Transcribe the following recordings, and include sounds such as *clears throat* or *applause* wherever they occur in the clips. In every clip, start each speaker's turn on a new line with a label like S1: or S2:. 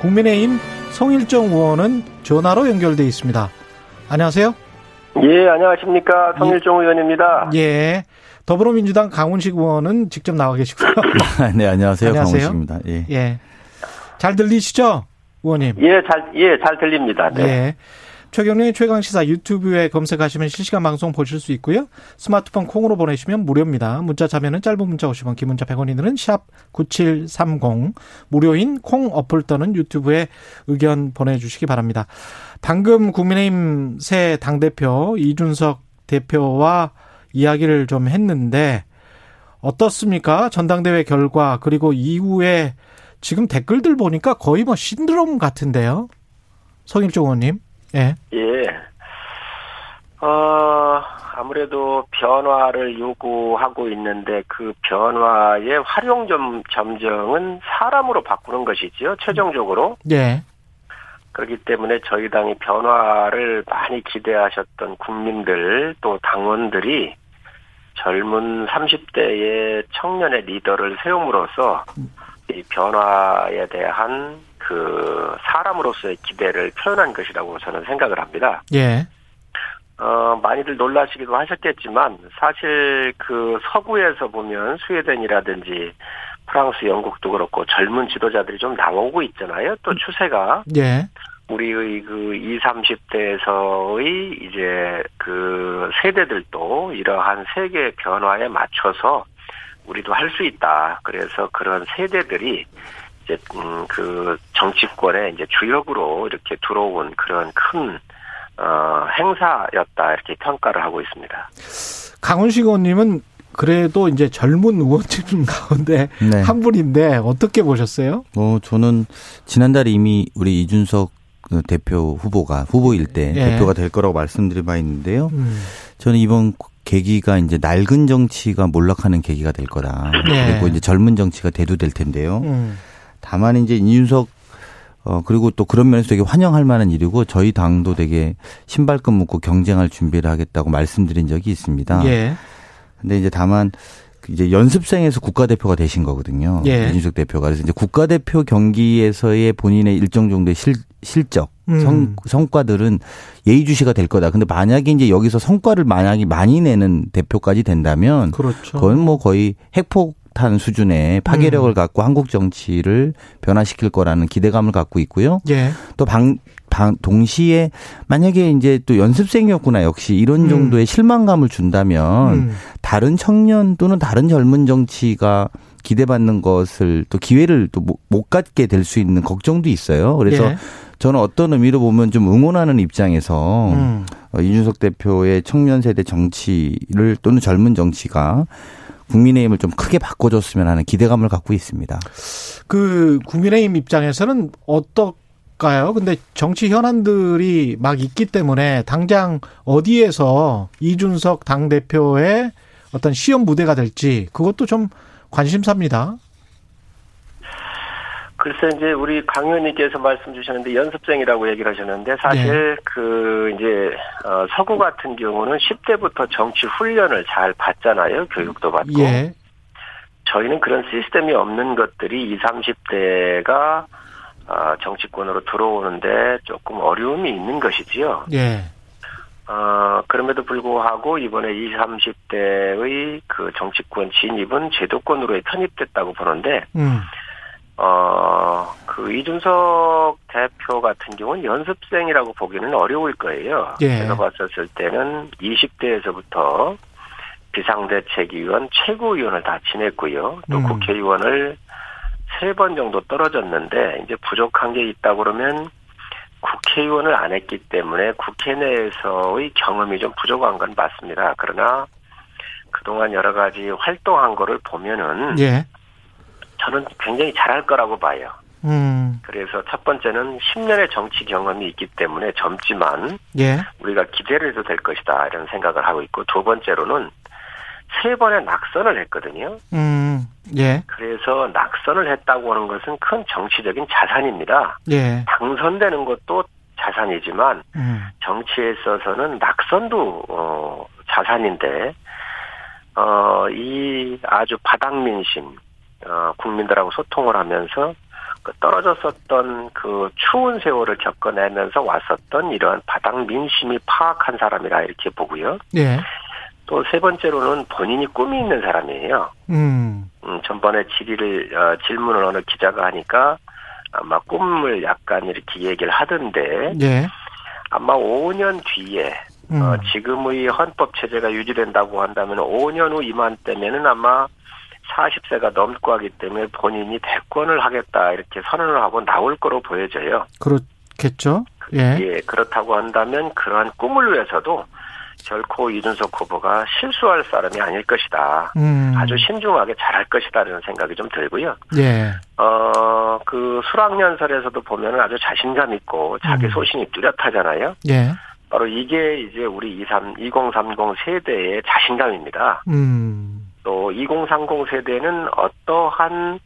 S1: 국민의힘 송일정 의원은 전화로 연결돼 있습니다. 안녕하세요.
S2: 예, 안녕하십니까. 송일정 의원입니다.
S1: 예. 더불어민주당 강훈식 의원은 직접 나와 계시고요. *laughs*
S3: 네, 안녕하세요.
S1: 안녕하세요.
S3: 강훈식입니다. 예.
S1: 예. 잘 들리시죠? 의원님.
S2: 예, 잘, 예, 잘 들립니다. 네.
S1: 예. 최경련의 최강 시사 유튜브에 검색하시면 실시간 방송 보실 수 있고요. 스마트폰 콩으로 보내시면 무료입니다. 문자 자면은 짧은 문자 50원, 긴 문자 100원이들은 샵 9730. 무료인 콩 어플 또는 유튜브에 의견 보내 주시기 바랍니다. 방금 국민의힘 새 당대표 이준석 대표와 이야기를 좀 했는데 어떻습니까? 전당대회 결과 그리고 이후에 지금 댓글들 보니까 거의 뭐 신드롬 같은데요. 성일종 의원님. 예.
S2: 예. 어, 아무래도 변화를 요구하고 있는데 그 변화의 활용 점, 점정은 사람으로 바꾸는 것이지요. 최종적으로.
S1: 예.
S2: 그렇기 때문에 저희 당이 변화를 많이 기대하셨던 국민들 또 당원들이 젊은 30대의 청년의 리더를 세움으로써 이 변화에 대한 그 사람으로서의 기대를 표현한 것이라고 저는 생각을 합니다.
S1: 예.
S2: 어, 많이들 놀라시기도 하셨겠지만 사실 그 서구에서 보면 스웨덴이라든지 프랑스, 영국도 그렇고 젊은 지도자들이 좀 나오고 있잖아요. 또 추세가
S1: 예.
S2: 우리의 그 20, 30대에서의 이제 그 세대들도 이러한 세계 변화에 맞춰서 우리도 할 수 있다. 그래서 그런 세대들이 이제 음그 정치권의 이제 주역으로 이렇게 들어온 그런 큰 어, 행사였다 이렇게 평가를 하고 있습니다.
S1: 강훈식 의원님은 그래도 이제 젊은 의원님 가운데
S3: 네.
S1: 한 분인데 어떻게 보셨어요?
S3: 뭐 저는 지난달에 이미 우리 이준석 그 대표 후보가 후보일 때
S1: 예.
S3: 대표가 될 거라고 말씀드린 바 있는데요.
S1: 음.
S3: 저는 이번 계기가 이제 낡은 정치가 몰락하는 계기가 될 거다.
S1: 예.
S3: 그리고 이제 젊은 정치가 대두될 텐데요.
S1: 음.
S3: 다만 이제 이준석 어 그리고 또 그런 면에서 되게 환영할 만한 일이고 저희 당도 되게 신발끈 묶고 경쟁할 준비를 하겠다고 말씀드린 적이 있습니다.
S1: 예.
S3: 근데 이제 다만 이제 연습생에서 국가대표가 되신 거거든요.
S1: 예.
S3: 이준석 대표가 그래서 이제 국가대표 경기에서의 본인의 일정 정도의 실 실적
S1: 음.
S3: 성, 성과들은 예의주시가 될 거다. 근데 만약에 이제 여기서 성과를 만약에 많이 내는 대표까지 된다면
S1: 그렇죠.
S3: 그건 뭐 거의 핵폭 탄 수준의 파괴력을
S1: 음.
S3: 갖고 한국 정치를 변화시킬 거라는 기대감을 갖고 있고요.
S1: 예.
S3: 또 방, 방, 동시에 만약에 이제 또 연습생이었구나 역시 이런
S1: 음.
S3: 정도의 실망감을 준다면
S1: 음.
S3: 다른 청년 또는 다른 젊은 정치가 기대받는 것을 또 기회를 또 못 갖게 될 수 있는 걱정도 있어요. 그래서
S1: 예.
S3: 저는 어떤 의미로 보면 좀 응원하는 입장에서
S1: 음.
S3: 어, 이준석 대표의 청년 세대 정치를 또는 젊은 정치가 국민의힘을 좀 크게 바꿔줬으면 하는 기대감을 갖고 있습니다.
S1: 그 국민의힘 입장에서는 어떨까요? 근데 정치 현안들이 막 있기 때문에 당장 어디에서 이준석 당 대표의 어떤 시험 무대가 될지 그것도 좀 관심사입니다.
S2: 글쎄 이제 우리 강 의원님께서 말씀 주셨는데 연습생이라고 얘기를 하셨는데 사실 그 이제 어, 서구 같은 경우는 10대부터 정치 훈련을 잘 받잖아요. 교육도 받고.
S1: 예.
S2: 저희는 그런 시스템이 없는 것들이 20, 30대가 어, 정치권으로 들어오는데 조금 어려움이 있는 것이지요.
S1: 예.
S2: 어, 그럼에도 불구하고 이번에 20, 30대의 그 정치권 진입은 제도권으로 편입됐다고 보는데
S1: 음.
S2: 어, 그 이준석 대표 같은 경우는 연습생이라고 보기는 어려울 거예요.
S1: 예.
S2: 제가 봤었을 때는 20대에서부터 비상대책위원 최고위원을 다 지냈고요. 또
S1: 음.
S2: 국회의원을 세 번 정도 떨어졌는데 이제 부족한 게 있다 그러면 국회의원을 안 했기 때문에 국회 내에서의 경험이 좀 부족한 건 맞습니다. 그러나 그동안 여러 가지 활동한 거를 보면은
S1: 예.
S2: 저는 굉장히 잘할 거라고 봐요.
S1: 음.
S2: 그래서 첫 번째는 10년의 정치 경험이 있기 때문에 젊지만
S1: 예.
S2: 우리가 기대를 해도 될 것이다 이런 생각을 하고 있고 두 번째로는 세 번의 낙선을 했거든요.
S1: 음. 예.
S2: 그래서 낙선을 했다고 하는 것은 큰 정치적인 자산입니다.
S1: 예.
S2: 당선되는 것도 자산이지만
S1: 음.
S2: 정치에 있어서는 낙선도 어, 자산인데 어, 이 아주 바닥 민심 어, 국민들하고 소통을 하면서 그 떨어졌었던 그 추운 세월을 겪어내면서 왔었던 이러한 바닥 민심이 파악한 사람이라 이렇게 보고요.
S1: 예.
S2: 또세 번째로는 본인이 꿈이 있는 사람이에요.
S1: 음.
S2: 음, 전번에 질의를 어, 질문을 어느 기자가 하니까 아마 꿈을 약간 이렇게 얘기를 하던데
S1: 예.
S2: 아마 5년 뒤에
S1: 음.
S2: 어, 지금의 헌법 체제가 유지된다고 한다면 5년 후 이맘때면은 아마 40세가 넘고 하기 때문에 본인이 대권을 하겠다 이렇게 선언을 하고 나올 거로 보여져요.
S1: 그렇겠죠. 예.
S2: 예, 그렇다고 한다면 그러한 꿈을 위해서도 결코 이준석 후보가 실수할 사람이 아닐 것이다.
S1: 음.
S2: 아주 신중하게 잘할 것이다라는 생각이 좀 들고요.
S1: 예.
S2: 어, 그 수락연설에서도 보면은 아주 자신감 있고 자기
S1: 음.
S2: 소신이 뚜렷하잖아요.
S1: 예.
S2: 바로 이게 이제 우리 23, 2030 세대의 자신감입니다.
S1: 음.
S2: 또 2030 세대는 어떠한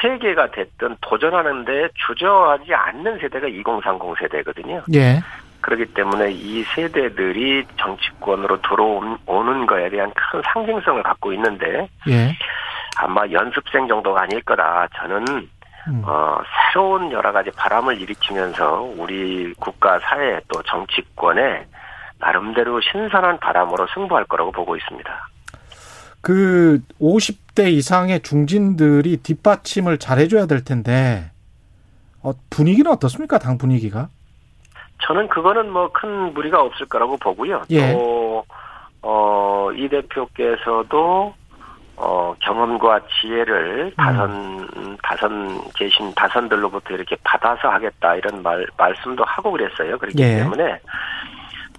S2: 세계가 됐든 도전하는데 주저하지 않는 세대가 2030 세대거든요.
S1: 예.
S2: 그렇기 때문에 이 세대들이 정치권으로 들어오는 거에 대한 큰 상징성을 갖고 있는데
S1: 예.
S2: 아마 연습생 정도가 아닐 거다. 저는
S1: 음.
S2: 어, 새로운 여러 가지 바람을 일으키면서 우리 국가 사회 또 정치권에 나름대로 신선한 바람으로 승부할 거라고 보고 있습니다.
S1: 그 50대 이상의 중진들이 뒷받침을 잘 해줘야 될 텐데 어, 분위기는 어떻습니까? 당 분위기가?
S2: 저는 그거는 뭐 큰 무리가 없을 거라고 보고요.
S1: 예.
S2: 또, 어, 이 대표께서도, 어, 경험과 지혜를 다선, 다선, 계신 다선들로부터 이렇게 받아서 하겠다 이런 말, 말씀도 하고 그랬어요. 그렇기
S1: 예.
S2: 때문에,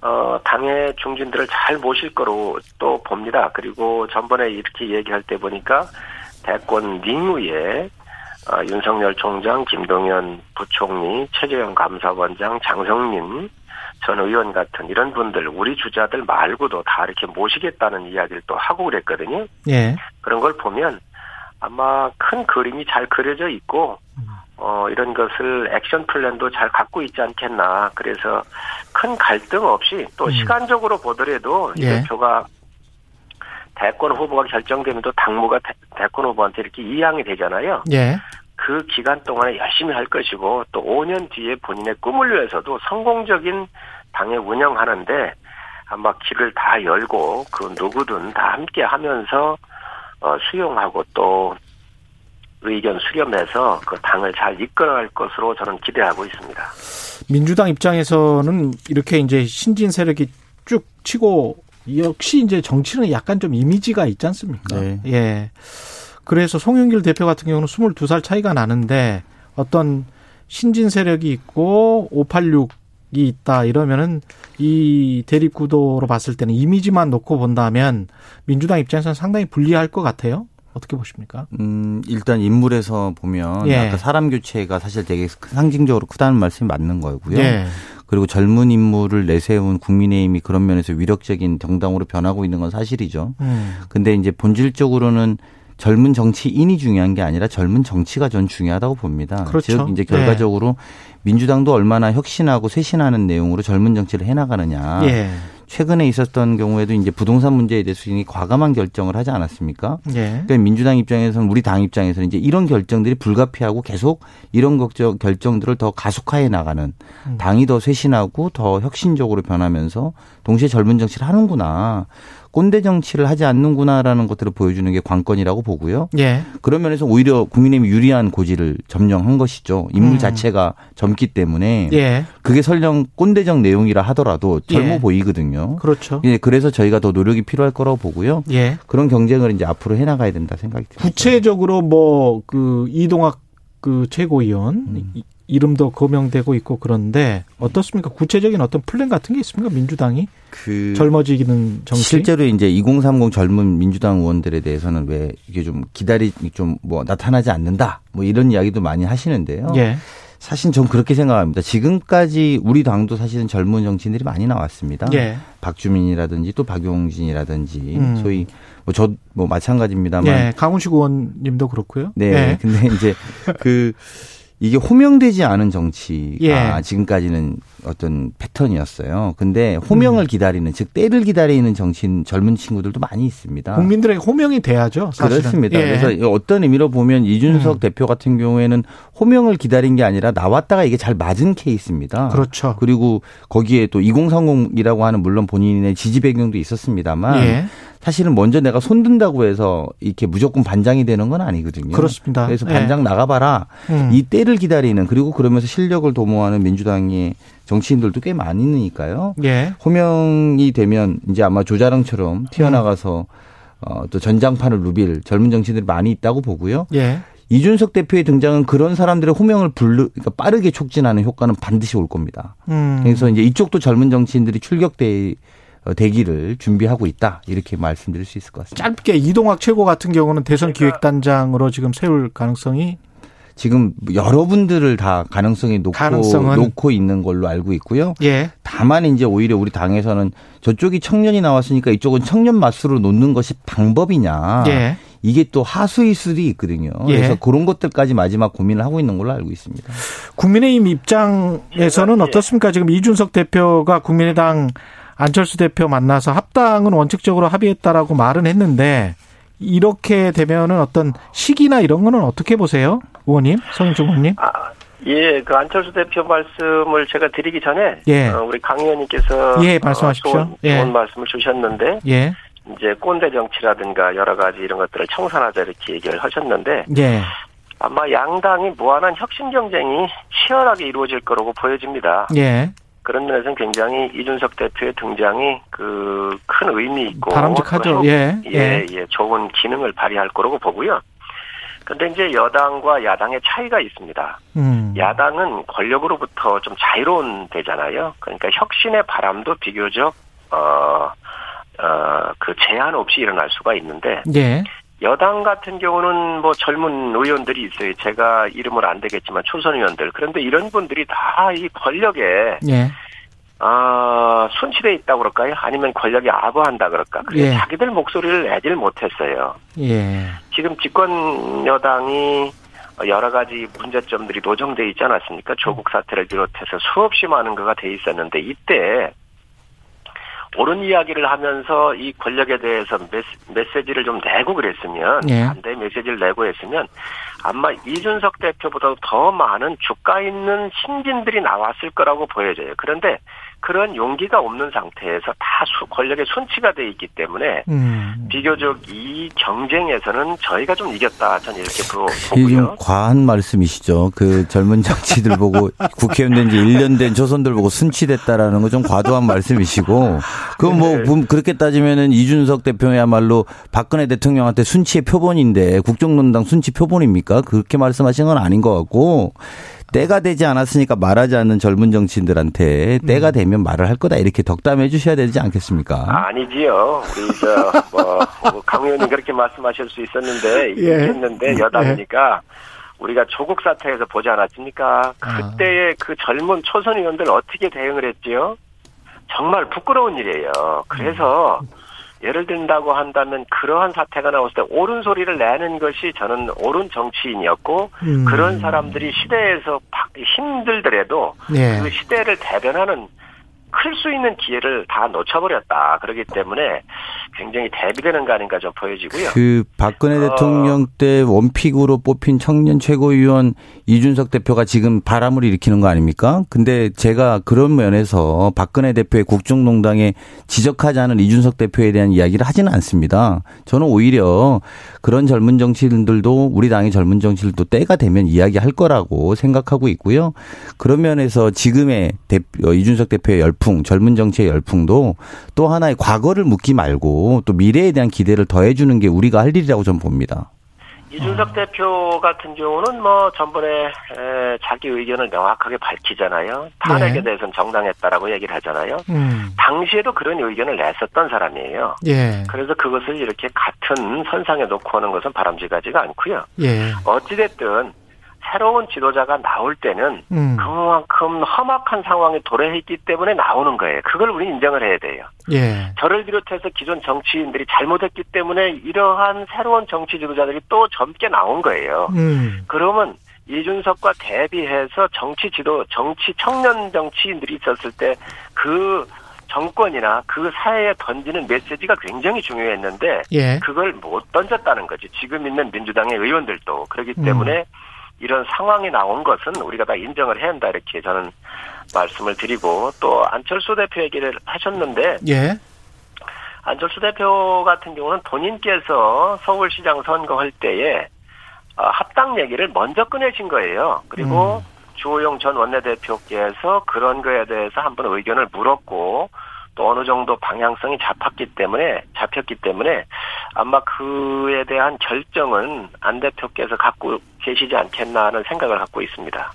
S2: 어, 당의 중진들을 잘 모실 거로 또 봅니다. 그리고 전번에 이렇게 얘기할 때 보니까 대권 링후에 어, 윤석열 총장, 김동연 부총리, 최재형 감사원장, 장성민 전 의원 같은 이런 분들, 우리 주자들 말고도 다 이렇게 모시겠다는 이야기를 또 하고 그랬거든요.
S1: 예.
S2: 그런 걸 보면 아마 큰 그림이 잘 그려져 있고, 어, 이런 것을 액션 플랜도 잘 갖고 있지 않겠나. 그래서 큰 갈등 없이 또
S1: 음.
S2: 시간적으로 보더라도 이
S1: 예.
S2: 대표가 대권 후보가 결정되면 또 당무가 대, 대권 후보한테 이렇게 이양이 되잖아요.
S1: 예.
S2: 그 기간 동안에 열심히 할 것이고 또 5년 뒤에 본인의 꿈을 위해서도 성공적인 당을 운영하는데 아마 길을 다 열고 그 누구든 다 함께 하면서 어, 수용하고 또 의견 수렴해서 그 당을 잘 이끌어갈 것으로 저는 기대하고 있습니다.
S1: 민주당 입장에서는 이렇게 이제 신진 세력이 쭉 치고 역시 이제 정치는 약간 좀 이미지가 있지 않습니까?
S3: 네.
S1: 예. 그래서 송영길 대표 같은 경우는 22살 차이가 나는데 어떤 신진 세력이 있고 586이 있다 이러면은 이 대립 구도로 봤을 때는 이미지만 놓고 본다면 민주당 입장에서는 상당히 불리할 것 같아요. 어떻게 보십니까?
S3: 음, 일단 인물에서 보면
S1: 예.
S3: 아까 사람 교체가 사실 되게 상징적으로 크다는 말씀이 맞는 거고요.
S1: 예.
S3: 그리고 젊은 인물을 내세운 국민의힘이 그런 면에서 위력적인 정당으로 변하고 있는 건 사실이죠.
S1: 음.
S3: 근데 이제 본질적으로는 젊은 정치인이 중요한 게 아니라 젊은 정치가 전 중요하다고 봅니다.
S1: 그렇죠.
S3: 즉 이제 결과적으로 민주당도 얼마나 혁신하고 쇄신하는 내용으로 젊은 정치를 해나가느냐.
S1: 예.
S3: 최근에 있었던 경우에도 이제 부동산 문제에 대해서 굉장히 과감한 결정을 하지 않았습니까?
S1: 예.
S3: 그러니까 민주당 입장에서는 우리 당 입장에서는 이제 이런 결정들이 불가피하고 계속 이런 걱정, 결정들을 더 가속화해 나가는
S1: 음.
S3: 당이 더 쇄신하고 더 혁신적으로 변하면서 동시에 젊은 정치를 하는구나. 꼰대 정치를 하지 않는구나라는 것들을 보여주는 게 관건이라고 보고요.
S1: 예.
S3: 그런 면에서 오히려 국민의힘이 유리한 고지를 점령한 것이죠. 인물
S1: 음.
S3: 자체가 젊기 때문에
S1: 예.
S3: 그게 설령 꼰대적 내용이라 하더라도 젊어
S1: 예.
S3: 보이거든요.
S1: 그렇죠.
S3: 예, 그래서 저희가 더 노력이 필요할 거라고 보고요.
S1: 예.
S3: 그런 경쟁을 이제 앞으로 해 나가야 된다 생각이 듭니다.
S1: 구체적으로 뭐 그 이동학 그 최고위원
S3: 음.
S1: 이- 이름도 거명되고 있고 그런데 어떻습니까? 구체적인 어떤 플랜 같은 게 있습니까? 민주당이
S3: 그
S1: 젊어지기는 정치.
S3: 실제로 이제 2030 젊은 민주당 의원들에 대해서는 왜 이게 좀 기다리 좀 뭐 나타나지 않는다 뭐 이런 이야기도 많이 하시는데요.
S1: 예.
S3: 사실 전 그렇게 생각합니다. 지금까지 우리 당도 사실은 젊은 정치인들이 많이 나왔습니다.
S1: 예.
S3: 박주민이라든지 또 박용진이라든지
S1: 음.
S3: 소위 뭐 저뭐 마찬가지입니다만
S1: 예. 강훈식 의원님도 그렇고요.
S3: 네.
S1: 예.
S3: 근데 이제 *laughs* 그 이게 호명되지 않은 정치가
S1: 예.
S3: 지금까지는 어떤 패턴이었어요. 근데 호명을 기다리는 즉 때를 기다리는 정치인 젊은 친구들도 많이 있습니다.
S1: 국민들에게 호명이 돼야죠. 사실은.
S3: 그렇습니다.
S1: 예.
S3: 그래서 어떤 의미로 보면 이준석
S1: 음.
S3: 대표 같은 경우에는 호명을 기다린 게 아니라 나왔다가 이게 잘 맞은 케이스입니다.
S1: 그렇죠.
S3: 그리고 거기에 또 2030이라고 하는 물론 본인의 지지 배경도 있었습니다만
S1: 예.
S3: 사실은 먼저 내가 손든다고 해서 이렇게 무조건 반장이 되는 건 아니거든요.
S1: 그렇습니다.
S3: 그래서
S1: 예.
S3: 반장 나가봐라.
S1: 음.
S3: 이때 를 기다리는 그리고 그러면서 실력을 도모하는 민주당의 정치인들도 꽤 많이 있으니까요.
S1: 예.
S3: 호명이 되면 이제 아마 조자랑처럼 튀어나가서 어, 또 전장판을 누빌 젊은 정치인들이 많이 있다고 보고요.
S1: 예.
S3: 이준석 대표의 등장은 그런 사람들의 호명을 불르, 그러니까 빠르게 촉진하는 효과는 반드시 올 겁니다.
S1: 음.
S3: 그래서 이제 이쪽도 젊은 정치인들이 출격대 어, 대기를 준비하고 있다 이렇게 말씀드릴 수 있을 것 같습니다.
S1: 짧게 이동학 최고 같은 경우는 대선 기획단장으로 지금 세울 가능성이
S3: 지금 여러분들을 다 가능성이 놓고
S1: 가능성은?
S3: 놓고 있는 걸로 알고 있고요.
S1: 예.
S3: 다만 이제 오히려 우리 당에서는 저쪽이 청년이 나왔으니까 이쪽은 청년 맛으로 놓는 것이 방법이냐.
S1: 예.
S3: 이게 또 하수일 수도 있거든요.
S1: 예.
S3: 그래서 그런 것들까지 마지막 고민을 하고 있는 걸로 알고 있습니다.
S1: 국민의힘 입장에서는
S2: 예.
S1: 어떻습니까? 지금 이준석 대표가 국민의당 안철수 대표 만나서 합당은 원칙적으로 합의했다라고 말은 했는데 이렇게 되면은 어떤 시기나 이런 거는 어떻게 보세요? 의원님, 성인중 의원님?
S2: 아, 예, 그 안철수 대표 말씀을 제가 드리기 전에
S1: 예.
S2: 어, 우리 강 의원님께서
S1: 예, 말씀하십시오.
S2: 어, 좋은,
S1: 예.
S2: 좋은 말씀을 주셨는데
S1: 예.
S2: 이제 꼰대 정치라든가 여러 가지 이런 것들을 청산하자 이렇게 얘기를 하셨는데
S1: 예.
S2: 아마 양당이 무한한 혁신 경쟁이 치열하게 이루어질 거라고 보여집니다.
S1: 예.
S2: 그런 면에서는 굉장히 이준석 대표의 등장이 그 큰 의미 있고
S1: 바람직하죠.
S2: 또
S1: 예.
S2: 예, 예, 좋은 기능을 발휘할 거라고 보고요. 근데 이제 여당과 야당의 차이가 있습니다.
S1: 음.
S2: 야당은 권력으로부터 좀 자유로운 되잖아요. 그러니까 혁신의 바람도 비교적 어, 어, 그 제한 없이 일어날 수가 있는데
S1: 예.
S2: 여당 같은 경우는 뭐 젊은 의원들이 있어요. 제가 이름을 안 되겠지만 초선 의원들. 그런데 이런 분들이 다 이 권력에
S1: 예.
S2: 아, 순치돼 있다고 그럴까요? 아니면 권력이 아부한다 그럴까? 그래서
S1: 예.
S2: 자기들 목소리를 내질 못했어요.
S1: 예.
S2: 지금 집권 여당이 여러 가지 문제점들이 노정돼 있지 않았습니까? 조국 사태를 비롯해서 수없이 많은 거가 돼 있었는데 이때 옳은 이야기를 하면서 이 권력에 대해서 메시, 메시지를 좀 내고 그랬으면
S1: 예.
S2: 반대 메시지를 내고 했으면 아마 이준석 대표보다 더 많은 주가 있는 신진들이 나왔을 거라고 보여져요. 그런데 그런 용기가 없는 상태에서 다 수, 권력의 순치가 돼 있기 때문에
S1: 음.
S2: 비교적 이 경쟁에서는 저희가 좀 이겼다 저는 이렇게 보-
S3: 이게 좀
S2: 보고요.
S3: 과한 말씀이시죠. 그 젊은 정치들 보고 *laughs* 국회의원 된 지 1년 된 조선들 보고 순치됐다라는 거 좀 과도한 말씀이시고 그건 뭐
S2: 네.
S3: 분- 그렇게 따지면은 이준석 대표야말로 박근혜 대통령한테 순치의 표본인데 국정농단 순치 표본입니까? 그렇게 말씀하신 건 아닌 것 같고 때가 되지 않았으니까 말하지 않는 젊은 정치인들한테
S2: 음.
S3: 때가 되면 말을 할 거다 이렇게 덕담해 주셔야 되지 않겠습니까?
S2: 아니지요. 우리 저뭐강 의원님 그렇게 말씀하실 수 있었는데
S1: 예.
S2: 있겠는데 여당이니까 우리가 조국 사태에서 보지 않았습니까?
S1: 아.
S2: 그때의 그 젊은 초선 의원들 어떻게 대응을 했지요? 정말 부끄러운 일이에요. 그래서 예를 든다고 한다면 그러한 사태가 나왔을 때 옳은 소리를 내는 것이 저는 옳은 정치인이었고
S1: 음.
S2: 그런 사람들이 시대에서 바- 힘들더라도
S1: 예.
S2: 그 시대를 대변하는 클 수 있는 기회를 다 놓쳐버렸다. 그렇기 때문에 굉장히 대비되는 거 아닌가 좀 보여지고요.
S3: 그 박근혜
S2: 어.
S3: 대통령 때 원픽으로 뽑힌 청년 최고위원 이준석 대표가 지금 바람을 일으키는 거 아닙니까? 근데 제가 그런 면에서 박근혜 대표의 국정농단에 지적하지 않은 이준석 대표에 대한 이야기를 하지는 않습니다. 저는 오히려 그런 젊은 정치인들도 우리 당의 젊은 정치인들도 때가 되면 이야기할 거라고 생각하고 있고요. 그런 면에서 지금의 대표, 어, 이준석 대표의 열풍, 젊은 정치의 열풍도 또 하나의 과거를 묻기 말고 또 미래에 대한 기대를 더해주는 게 우리가 할 일이라고 저는 봅니다.
S2: 이준석 어. 대표 같은 경우는 뭐 전번에 에, 자기 의견을 명확하게 밝히잖아요. 탄핵에 네. 대해서는 정당했다라고 얘기를 하잖아요. 음. 당시에도 그런 의견을 냈었던 사람이에요. 예. 그래서 그것을 이렇게 같은 선상에 놓고 하는 것은 바람직하지가 않고요. 예. 어찌됐든 새로운 지도자가 나올 때는 음. 그만큼 험악한 상황에 도래했기 때문에 나오는 거예요. 그걸 우리 인정을 해야 돼요. 예. 저를 비롯해서 기존 정치인들이 잘못했기 때문에 이러한 새로운 정치 지도자들이 또 젊게 나온 거예요. 음. 그러면 이준석과 대비해서 정치 지도, 정치 청년 정치인들이 있었을 때그 정권이나 그 사회에 던지는 메시지가 굉장히 중요했는데 예. 그걸 못 던졌다는 거지. 지금 있는 민주당의 의원들도 그렇기 때문에 음. 이런 상황이 나온 것은 우리가 다 인정을 해야 한다 이렇게 저는 말씀을 드리고 또 안철수 대표 얘기를 하셨는데 예. 안철수 대표 같은 경우는 본인께서 서울시장 선거할 때에 어, 합당 얘기를 먼저 꺼내신 거예요. 그리고 음. 주호영 전 원내대표께서 그런 거에 대해서 한번 의견을 물었고 또 어느 정도 방향성이 잡혔기 때문에 잡혔기 때문에 아마 그에 대한 결정은 안 대표께서 갖고 계시지 않겠나 하는 생각을 갖고 있습니다.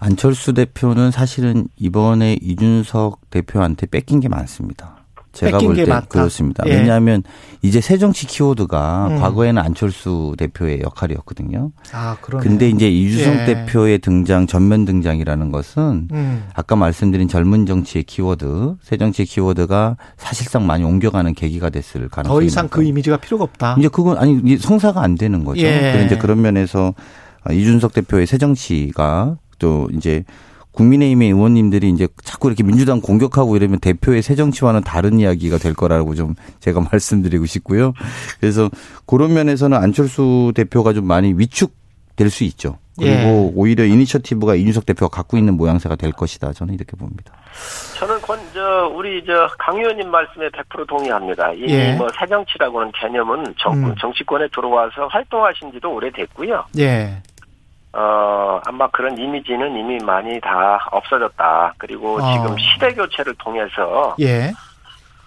S3: 안철수 대표는 사실은 이번에 이준석 대표한테 뺏긴 게 많습니다. 제가 볼 때 그렇습니다. 예. 왜냐하면 이제 새정치 키워드가 음. 과거에는 안철수 대표의 역할이었거든요. 아, 그러네. 근데 이제 이주성 예. 대표의 등장, 전면 등장이라는 것은 음. 아까 말씀드린 젊은 정치의 키워드, 새정치의 키워드가 사실상 많이 옮겨가는 계기가 됐을 가능성이 더
S1: 이상 그 이미지가 필요가 없다.
S3: 이제 그건 아니 성사가 안 되는 거죠. 예. 그런 이제 그런 면에서 이준석 대표의 새정치가 또 이제 국민의힘의 의원님들이 이제 자꾸 이렇게 민주당 공격하고 이러면 대표의 새 정치와는 다른 이야기가 될 거라고 좀 제가 *laughs* 말씀드리고 싶고요. 그래서 그런 면에서는 안철수 대표가 좀 많이 위축될 수 있죠. 그리고 예. 오히려 이니셔티브가 이준석 대표가 갖고 있는 모양새가 될 것이다. 저는 이렇게 봅니다.
S2: 저는 권, 저, 우리, 저, 강 의원님 말씀에 100% 동의합니다. 이미 예. 뭐, 새정치라고는 개념은 정, 음. 정치권에 들어와서 활동하신 지도 오래됐고요. 예. 어, 아마 그런 이미지는 이미 많이 다 없어졌다. 그리고 어. 지금 시대 교체를 통해서 예.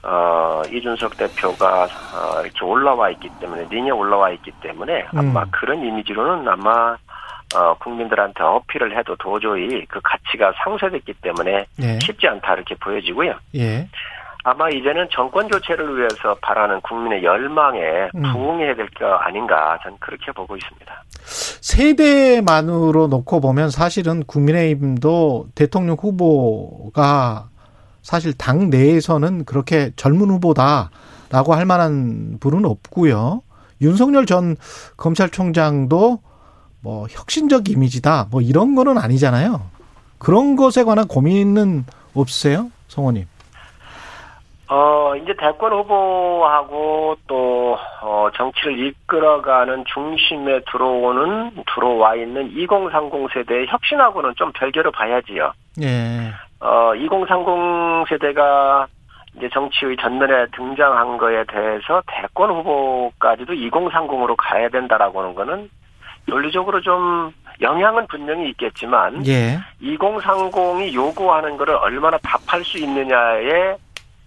S2: 어, 이준석 대표가 어, 이렇게 올라와 있기 때문에 링에 올라와 있기 때문에 아마 음. 그런 이미지로는 아마 어, 국민들한테 어필을 해도 도저히 그 가치가 상쇄됐기 때문에 예. 쉽지 않다 이렇게 보여지고요. 예. 아마 이제는 정권 교체를 위해서 바라는 국민의 열망에 음. 부응해야 될 게 아닌가 저는 그렇게 보고 있습니다.
S1: 세대만으로 놓고 보면 사실은 국민의힘도 대통령 후보가 사실 당 내에서는 그렇게 젊은 후보다라고 할 만한 분은 없고요. 윤석열 전 검찰총장도 뭐 혁신적 이미지다 뭐 이런 거는 아니잖아요. 그런 것에 관한 고민은 없으세요, 성호님?
S2: 어, 이제 대권 후보하고 또, 어, 정치를 이끌어가는 중심에 들어오는, 들어와 있는 2030 세대의 혁신하고는 좀 별개로 봐야지요. 예. 어, 2030 세대가 이제 정치의 전면에 등장한 거에 대해서 대권 후보까지도 2030으로 가야 된다라고 하는 거는 논리적으로 좀 영향은 분명히 있겠지만 예. 2030이 요구하는 거를 얼마나 답할 수 있느냐에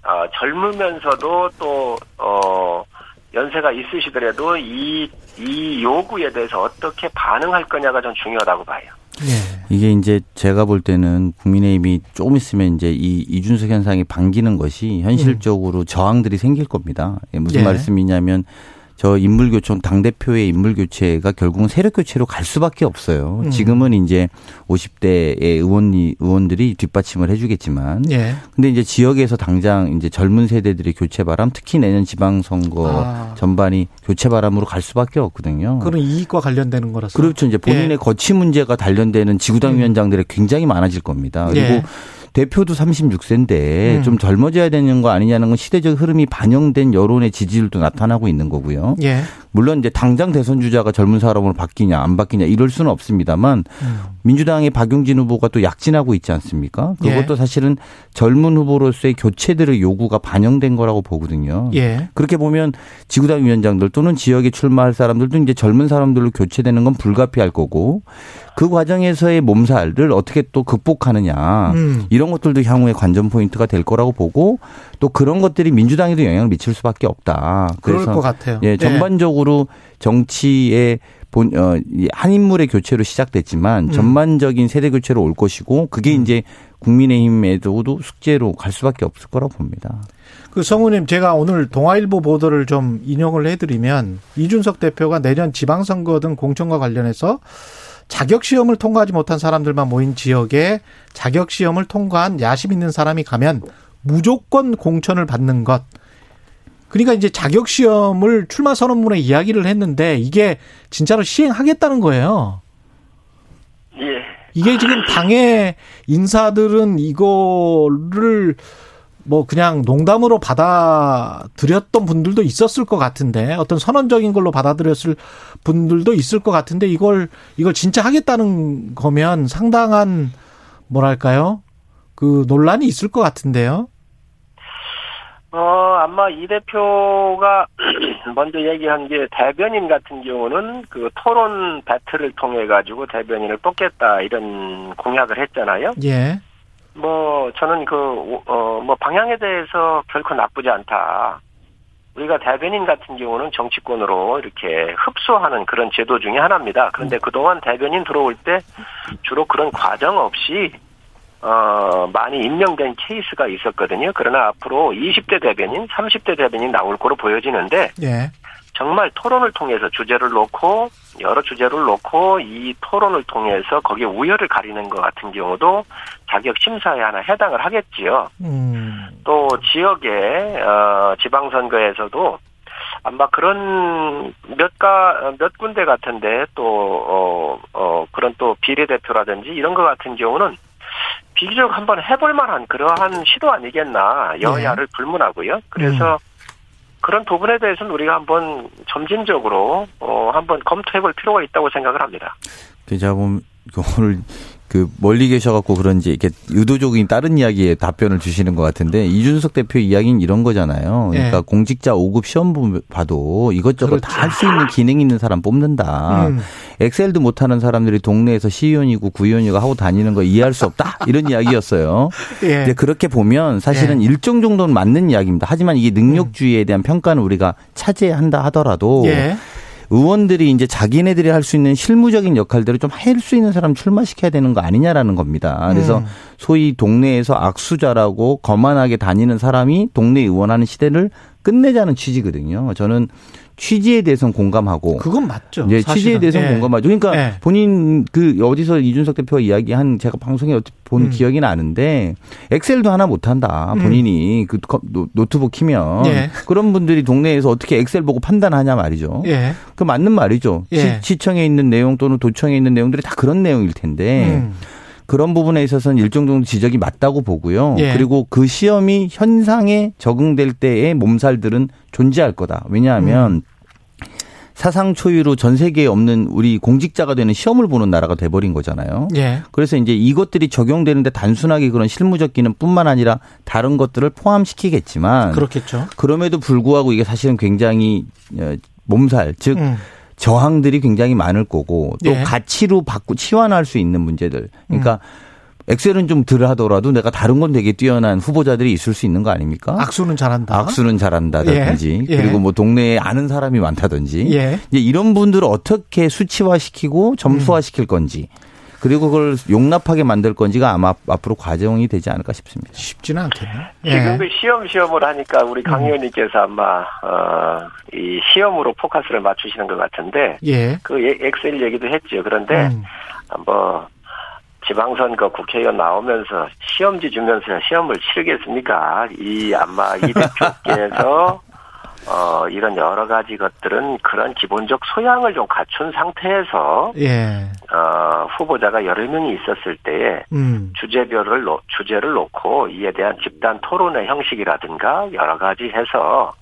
S2: 어, 젊으면서도 또, 어, 연세가 있으시더라도 이, 이 요구에 대해서 어떻게 반응할 거냐가 좀 중요하다고 봐요. 네.
S3: 이게 이제 제가 볼 때는 국민의힘이 조금 있으면 이제 이 이준석 현상이 반기는 것이 현실적으로 음. 저항들이 생길 겁니다. 무슨 네. 말씀이냐면 저 인물 교총 당 대표의 인물 교체가 결국은 세력 교체로 갈 수밖에 없어요. 음. 지금은 이제 50대의 의원이 의원들이 뒷받침을 해주겠지만, 예. 근데 이제 지역에서 당장 이제 젊은 세대들의 교체 바람, 특히 내년 지방 선거 아. 전반이 교체 바람으로 갈 수밖에 없거든요.
S1: 그런 이익과 관련되는 거라서.
S3: 그렇죠. 이제 본인의 예. 거취 문제가 관련되는 지구당 음. 위원장들이 굉장히 많아질 겁니다. 그리고 예. 대표도 36세인데 음. 좀 젊어져야 되는 거 아니냐는 건 시대적 흐름이 반영된 여론의 지지율도 나타나고 있는 거고요. 예. 물론 이제 당장 대선 주자가 젊은 사람으로 바뀌냐 안 바뀌냐 이럴 수는 없습니다만 음. 민주당의 박용진 후보가 또 약진하고 있지 않습니까? 그것도 예. 사실은 젊은 후보로서의 교체들의 요구가 반영된 거라고 보거든요. 예. 그렇게 보면 지구당 위원장들 또는 지역에 출마할 사람들도 이제 젊은 사람들로 교체되는 건 불가피할 거고 그 과정에서의 몸살을 어떻게 또 극복하느냐 음. 이런 이런 것들도 향후에 관전 포인트가 될 거라고 보고 또 그런 것들이 민주당에도 영향을 미칠 수밖에 없다.
S1: 그럴 것 같아요.
S3: 예, 전반적으로 정치의 본, 어, 한 인물의 교체로 시작됐지만
S1: 음.
S3: 전반적인 세대 교체로 올 것이고 그게 이제 국민의힘에도 숙제로 갈 수밖에 없을 거라고 봅니다.
S1: 그 성우님 제가 오늘 동아일보 보도를 좀 인용을 해드리면 이준석 대표가 내년 지방선거 등 공천과 관련해서 자격 시험을 통과하지 못한 사람들만 모인 지역에 자격 시험을 통과한 야심 있는 사람이 가면 무조건 공천을 받는 것. 그러니까 이제 자격 시험을 출마 선언문에 이야기를 했는데 이게 진짜로 시행하겠다는 거예요.
S2: 예.
S1: 이게 지금 당의 인사들은 이거를 뭐 그냥 농담으로 받아들였던 분들도 있었을 것 같은데 어떤 선언적인 걸로 받아들였을 분들도 있을 것 같은데 이걸 이걸 진짜 하겠다는 거면 상당한 뭐랄까요 그 논란이 있을 것 같은데요.
S2: 어, 아마 이 대표가 *clears throat* 먼저 얘기한 게 대변인 같은 경우는 그 토론 배틀을 통해 가지고 대변인을 뽑겠다 이런 공약을 했잖아요.
S1: 예.
S2: 뭐 저는 그어뭐 방향에 대해서 결코 나쁘지 않다. 우리가 대변인 같은 경우는 정치권으로 이렇게 흡수하는 그런 제도 중에 하나입니다. 그런데 그동안 대변인 들어올 때 주로 그런 과정 없이 어 많이 임명된 케이스가 있었거든요. 그러나 앞으로 20대 대변인, 30대 대변인 나올 거로 보여지는데
S1: 예.
S2: 정말 토론을 통해서 주제를 놓고 여러 주제를 놓고 이 토론을 통해서 거기에 우열을 가리는 것 같은 경우도 자격 심사에 하나 해당을 하겠지요.
S1: 음.
S2: 또 지역의 어, 지방선거에서도 아마 그런 몇가 몇 군데 같은데 또 어, 어, 그런 또 비례대표라든지 이런 것 같은 경우는 비교적 한번 해볼 만한 그러한 시도 아니겠나 여야를 불문하고요. 그래서 그런 부분에 대해서는 우리가 한번 점진적으로 어 한번 검토해볼 필요가 있다고 생각을 합니다.
S3: 제가 보면 오늘 그 멀리 계셔갖고 그런지 이렇게 의도적인 다른 이야기에 답변을 주시는 것 같은데 이준석 대표 이야기는 이런 거잖아요. 그러니까
S1: 예.
S3: 공직자 5급 시험 보- 봐도 이것저것 다
S1: 그렇죠.
S3: 할수 있는 기능 있는 사람 뽑는다.
S1: 음.
S3: 엑셀도 못하는 사람들이 동네에서 시의원이고 구의원이고 하고 다니는 거 이해할 수 없다 이런 이야기였어요. *laughs*
S1: 예.
S3: 근데 그렇게 보면 사실은 일정 정도는 맞는 이야기입니다. 하지만 이게 능력주의에 대한 평가는 우리가 차지한다 하더라도
S1: 예.
S3: 의원들이 이제 자기네들이 할 수 있는 실무적인 역할들을 좀 할 수 있는 사람 출마시켜야 되는 거 아니냐라는 겁니다. 그래서
S1: 음.
S3: 소위 동네에서 악수자라고 거만하게 다니는 사람이 동네 의원하는 시대를 끝내자는 취지거든요. 저는 취지에 대해서는 공감하고
S1: 그건 맞죠.
S3: 예,
S1: 사실은.
S3: 취지에 대해서는
S1: 예.
S3: 공감하죠. 그러니까
S1: 예.
S3: 본인 그 어디서 이준석 대표가 이야기한 제가 방송에 본
S1: 음.
S3: 기억이 나는데 엑셀도 하나 못한다. 본인이 그 컴- 노- 노트북 키면
S1: 예.
S3: 그런 분들이 동네에서 어떻게 엑셀 보고 판단하냐 말이죠.
S1: 예.
S3: 그 맞는 말이죠.
S1: 예.
S3: 시, 청에 있는 내용 또는 도청에 있는 내용들이 다 그런 내용일 텐데
S1: 음.
S3: 그런 부분에 있어서는 일정 정도 지적이 맞다고 보고요.
S1: 예.
S3: 그리고 그 시험이 현장에 적응될 때의 몸살들은 존재할 거다. 왜냐하면
S1: 음.
S3: 사상 초유로 전 세계에 없는 우리 공직자가 되는 시험을 보는 나라가 돼버린 거잖아요.
S1: 예.
S3: 그래서 이제 이것들이 적용되는데 단순하게 그런 실무적 기능뿐만 아니라 다른 것들을 포함시키겠지만
S1: 그렇겠죠.
S3: 그럼에도 불구하고 이게 사실은 굉장히 어, 몸살 즉
S1: 음.
S3: 저항들이 굉장히 많을 거고 또
S1: 예.
S3: 가치로 바꾸 치환할 수 있는 문제들. 그러니까
S1: 음.
S3: 엑셀은 좀 덜 하더라도 내가 다른 건 되게 뛰어난 후보자들이 있을 수 있는 거 아닙니까?
S1: 악수는 잘한다.
S3: 악수는 잘한다든지
S1: 예. 예.
S3: 그리고 뭐 동네에 아는 사람이 많다든지
S1: 예.
S3: 이제 이런 분들을 어떻게 수치화시키고 점수화시킬 건지 그리고 그걸 용납하게 만들 건지가 아마 앞으로 과정이 되지 않을까 싶습니다.
S1: 쉽지는 않겠네.
S2: 지금 그 시험 시험을 하니까 우리 강 의원님께서 아마 어, 이 시험으로 포커스를 맞추시는 것 같은데
S1: 예.
S2: 그 예- 엑셀 얘기도 했죠. 그런데
S1: 음.
S2: 뭐 지방선 거 국회의원 나오면서 시험지 주면서 시험을 치르겠습니까? 이 아마 이 *laughs* 대표께서 어 이런 여러 가지 것들은 그런 기본적 소양을 좀 갖춘 상태에서
S1: 예.
S2: 어 후보자가 여러 명이 있었을 때에
S1: 음.
S2: 주제별을 놓- 주제를 놓고 이에 대한 집단 토론의 형식이라든가 여러 가지 해서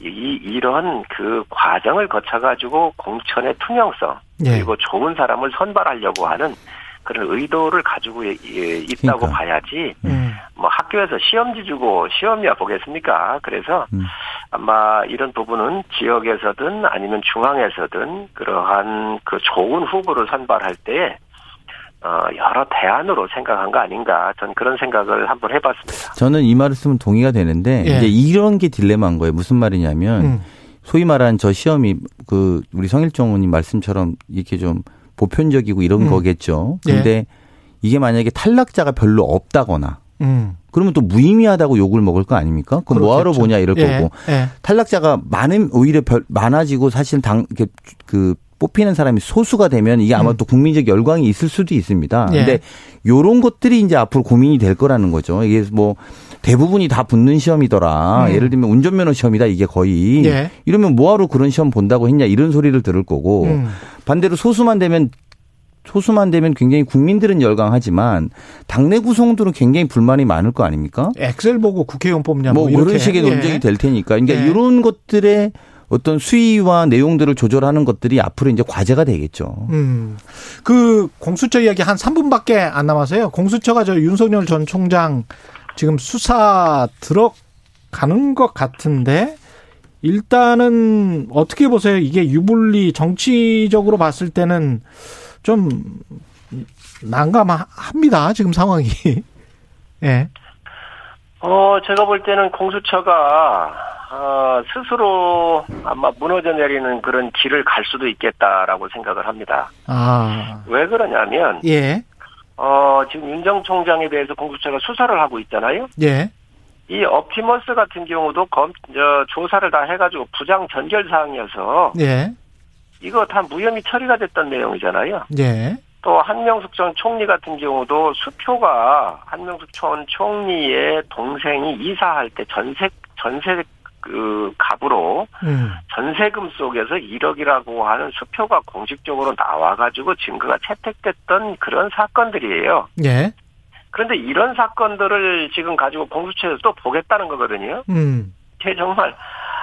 S2: 이 이런 그 과정을 거쳐 가지고 공천의 투명성
S1: 예.
S2: 그리고 좋은 사람을 선발하려고 하는 그런 의도를 가지고 예- 예, 있다고
S3: 그러니까.
S2: 봐야지
S1: 음.
S2: 뭐 학교에서 시험지 주고 시험이야 보겠습니까? 그래서
S3: 음.
S2: 아마 이런 부분은 지역에서든 아니면 중앙에서든 그러한 그 좋은 후보를 선발할 때 어, 여러 대안으로 생각한 거 아닌가 전 그런 생각을 한번 해봤습니다.
S3: 저는 이 말씀은 동의가 되는데
S1: 예.
S3: 이제 이런 게 딜레마인 거예요. 무슨 말이냐면
S1: 음.
S3: 소위 말하는 저 시험이 그 우리 성일정 의원님 말씀처럼 이렇게 좀 보편적이고 이런
S1: 음.
S3: 거겠죠.
S1: 예.
S3: 근데 이게 만약에 탈락자가 별로 없다거나
S1: 음.
S3: 그러면 또 무의미하다고 욕을 먹을 거 아닙니까? 그럼 뭐하러. 보냐 이럴
S1: 예,
S3: 거고
S1: 예.
S3: 탈락자가 많은 오히려 별, 많아지고 사실 당 이렇게 그 뽑히는 사람이 소수가 되면 이게 아마
S1: 음.
S3: 또 국민적 열광이 있을 수도 있습니다.
S1: 예.
S3: 근데 요런 것들이 이제 앞으로 고민이 될 거라는 거죠. 이게 뭐 대부분이 다 붙는 시험이더라.
S1: 음.
S3: 예를 들면 운전면허 시험이다 이게 거의.
S1: 예.
S3: 이러면 뭐하러 그런 시험 본다고 했냐 이런 소리를 들을 거고
S1: 음.
S3: 반대로 소수만 되면 소수만 되면 굉장히 국민들은 열광하지만 당내 구성들은 굉장히 불만이 많을 거 아닙니까?
S1: 엑셀 보고 국회의원 뽑냐
S3: 뭐,
S1: 뭐,
S3: 이런. 식의
S1: 예.
S3: 논쟁이 될 테니까. 그러니까
S1: 예.
S3: 이런 것들의 어떤 수위와 내용들을 조절하는 것들이 앞으로 이제 과제가 되겠죠.
S1: 음. 그 공수처 이야기 한 3분밖에 안 남아서요. 공수처가 저 윤석열 전 총장 지금 수사 들어가는 것 같은데 일단은 어떻게 보세요? 이게 유불리 정치적으로 봤을 때는 좀 난감합니다. 지금 상황이. *laughs* 예.
S2: 어, 제가 볼 때는 공수처가, 어, 스스로 아마 무너져 내리는 그런 길을 갈 수도 있겠다라고 생각을 합니다.
S1: 아.
S2: 왜 그러냐면,
S1: 예.
S2: 어, 지금 윤정 총장에 대해서 공수처가 수사를 하고 있잖아요.
S1: 예.
S2: 이 옵티머스 같은 경우도 검, 저, 조사를 다 해가지고 부장 전결 사항이어서
S1: 예.
S2: 이거 다 무혐의 처리가 됐던 내용이잖아요.
S1: 예.
S2: 또 한명숙 전 총리 같은 경우도 수표가 한명숙 전 총리의 동생이 이사할 때 전세 전세 그 갑으로
S1: 음.
S2: 전세금 속에서 1억이라고 하는 수표가 공식적으로 나와가지고 증거가 채택됐던 그런 사건들이에요.
S1: 예.
S2: 그런데 이런 사건들을 지금 가지고 공수처에서 또 보겠다는 거거든요.
S1: 음.
S2: 이게 정말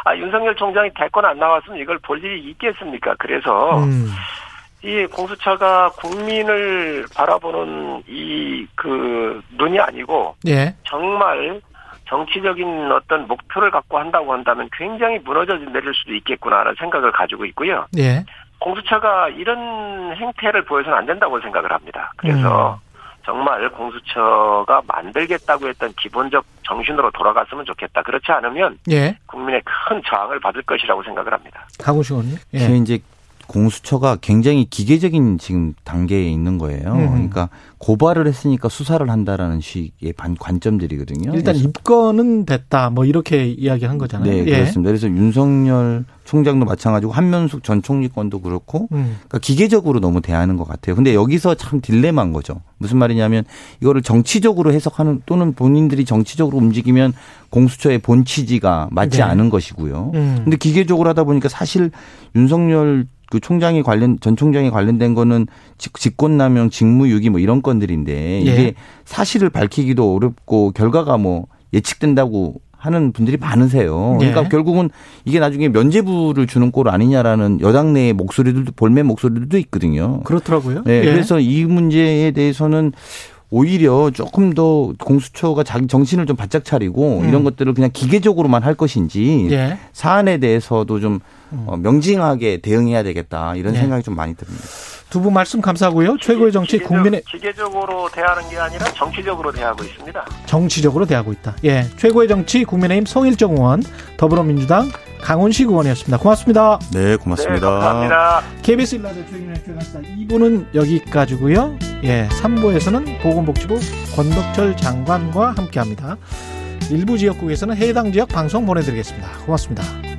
S2: 아 윤석열 총장이 대권 안 나왔으면 이걸 볼 일이 있겠습니까? 그래서
S1: 음.
S2: 이 공수처가 국민을 바라보는 이 그 눈이 아니고
S1: 예.
S2: 정말 정치적인 어떤 목표를 갖고 한다고 한다면 굉장히 무너져 내릴 수도 있겠구나라는 생각을 가지고 있고요.
S1: 예.
S2: 공수처가 이런 행태를 보여서는 안 된다고 생각을 합니다. 그래서 정말 공수처가 만들겠다고 했던 기본적 정신으로 돌아갔으면 좋겠다. 그렇지 않으면
S1: 예.
S2: 국민의 큰 저항을 받을 것이라고 생각을 합니다.
S3: 이게
S1: 예.
S3: 이제 공수처가 굉장히 기계적인 지금 단계에 있는 거예요.
S1: 음.
S3: 그러니까 고발을 했으니까 수사를 한다라는 식의 반 관점들이거든요.
S1: 일단 입건은 됐다. 뭐 이렇게 이야기한 거잖아요.
S3: 네,
S1: 예.
S3: 그렇습니다. 그래서 윤석열 총장도 마찬가지고 한면숙 전 총리권도 그렇고
S1: 음.
S3: 그러니까 기계적으로 너무 대하는 것 같아요. 근데 여기서 참 딜레마인 거죠. 무슨 말이냐면 이거를 정치적으로 해석하는 또는 본인들이 정치적으로 움직이면 공수처의 본 취지가 맞지
S1: 네.
S3: 않은 것이고요.
S1: 음.
S3: 근데 기계적으로 하다 보니까 사실 윤석열 그 총장이 관련 전 총장이 관련된 거는 직- 직권남용, 직무유기 뭐 이런 건들인데 이게
S1: 예.
S3: 사실을 밝히기도 어렵고 결과가 뭐 예측된다고 하는 분들이 많으세요. 그러니까
S1: 예.
S3: 결국은 이게 나중에 면죄부를 주는 꼴 아니냐라는 여당 내의 목소리들도 볼매 목소리들도 있거든요.
S1: 그렇더라고요.
S3: 네,
S1: 예.
S3: 그래서 이 문제에 대해서는 오히려 조금 더 공수처가 자기 정신을 좀 바짝 차리고
S1: 음.
S3: 이런 것들을 그냥 기계적으로만 할 것인지
S1: 예.
S3: 사안에 대해서도 좀 어, 명징하게 대응해야 되겠다 이런
S1: 예.
S3: 생각이 좀 많이 듭니다.
S1: 두 분 말씀 감사하고요. 최고의 정치
S2: 기계적-
S1: 국민의
S2: 기계적으로 대하는 게 아니라 정치적으로 대하고 있습니다.
S1: 정치적으로 대하고 있다. 예. 최고의 정치 국민의힘 송일정 의원, 더불어민주당 강훈식 의원이었습니다. 고맙습니다.
S3: 네,
S2: 네, 감사합니다.
S1: KBS 일라디오 최경영 최강사 2부는 여기까지고요. 예, 3부에서는 보건복지부 권덕철 장관과 함께합니다. 일부 지역국에서는 해당 지역 방송 보내드리겠습니다. 고맙습니다.